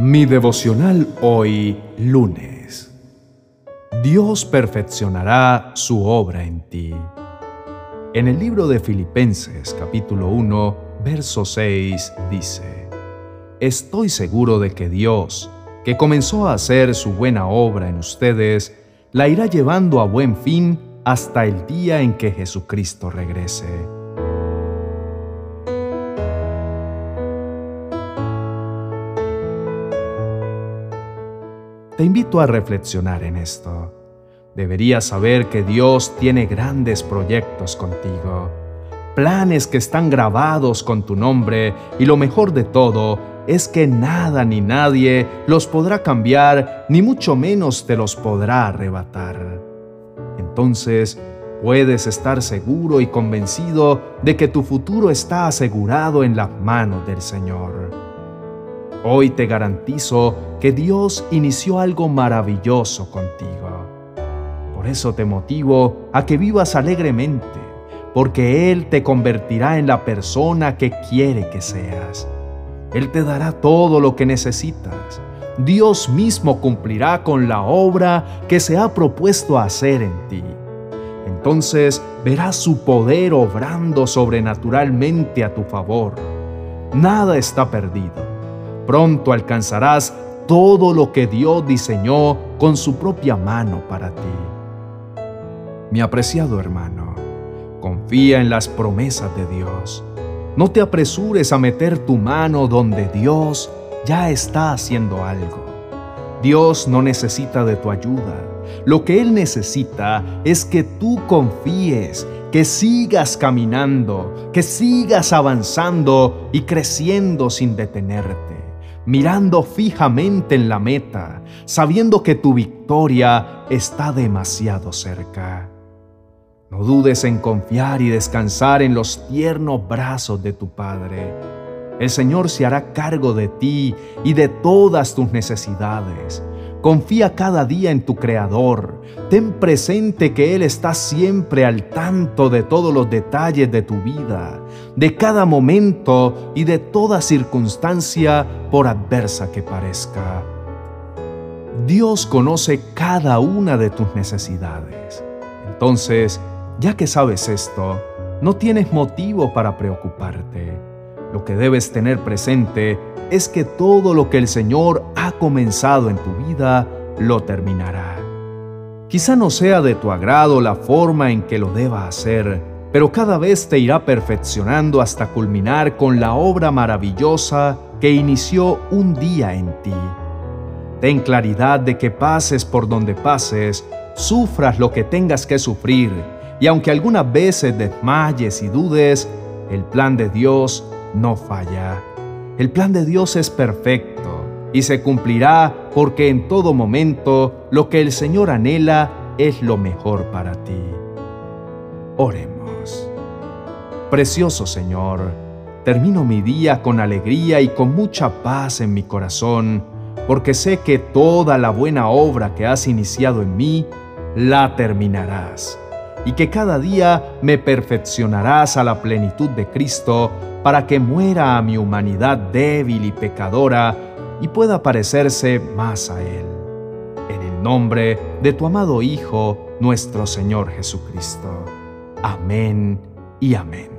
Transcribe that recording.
Mi devocional hoy lunes. Dios perfeccionará su obra en ti. En el libro de Filipenses capítulo 1, verso 6 dice, Estoy seguro de que Dios, que comenzó a hacer su buena obra en ustedes, la irá llevando a buen fin hasta el día en que Jesucristo regrese. Te invito a reflexionar en esto. Deberías saber que Dios tiene grandes proyectos contigo, planes que están grabados con tu nombre y lo mejor de todo es que nada ni nadie los podrá cambiar, ni mucho menos te los podrá arrebatar. Entonces, puedes estar seguro y convencido de que tu futuro está asegurado en las manos del Señor. Hoy te garantizo que Dios inició algo maravilloso contigo. Por eso te motivo a que vivas alegremente, porque Él te convertirá en la persona que quiere que seas. Él te dará todo lo que necesitas. Dios mismo cumplirá con la obra que se ha propuesto hacer en ti. Entonces verás su poder obrando sobrenaturalmente a tu favor. Nada está perdido pronto alcanzarás todo lo que Dios diseñó con su propia mano para ti. Mi apreciado hermano, confía en las promesas de Dios. No te apresures a meter tu mano donde Dios ya está haciendo algo. Dios no necesita de tu ayuda. Lo que Él necesita es que tú confíes, que sigas caminando, que sigas avanzando y creciendo sin detenerte mirando fijamente en la meta, sabiendo que tu victoria está demasiado cerca. No dudes en confiar y descansar en los tiernos brazos de tu Padre. El Señor se hará cargo de ti y de todas tus necesidades. Confía cada día en tu Creador. Ten presente que Él está siempre al tanto de todos los detalles de tu vida, de cada momento y de toda circunstancia por adversa que parezca. Dios conoce cada una de tus necesidades. Entonces, ya que sabes esto, no tienes motivo para preocuparte. Lo que debes tener presente es que todo lo que el Señor comenzado en tu vida, lo terminará. Quizá no sea de tu agrado la forma en que lo deba hacer, pero cada vez te irá perfeccionando hasta culminar con la obra maravillosa que inició un día en ti. Ten claridad de que pases por donde pases, sufras lo que tengas que sufrir, y aunque algunas veces desmayes y dudes, el plan de Dios no falla. El plan de Dios es perfecto y se cumplirá porque en todo momento lo que el Señor anhela es lo mejor para ti. Oremos. Precioso Señor, termino mi día con alegría y con mucha paz en mi corazón, porque sé que toda la buena obra que has iniciado en mí, la terminarás y que cada día me perfeccionarás a la plenitud de Cristo para que muera a mi humanidad débil y pecadora y pueda parecerse más a Él. En el nombre de tu amado Hijo, nuestro Señor Jesucristo. Amén y amén.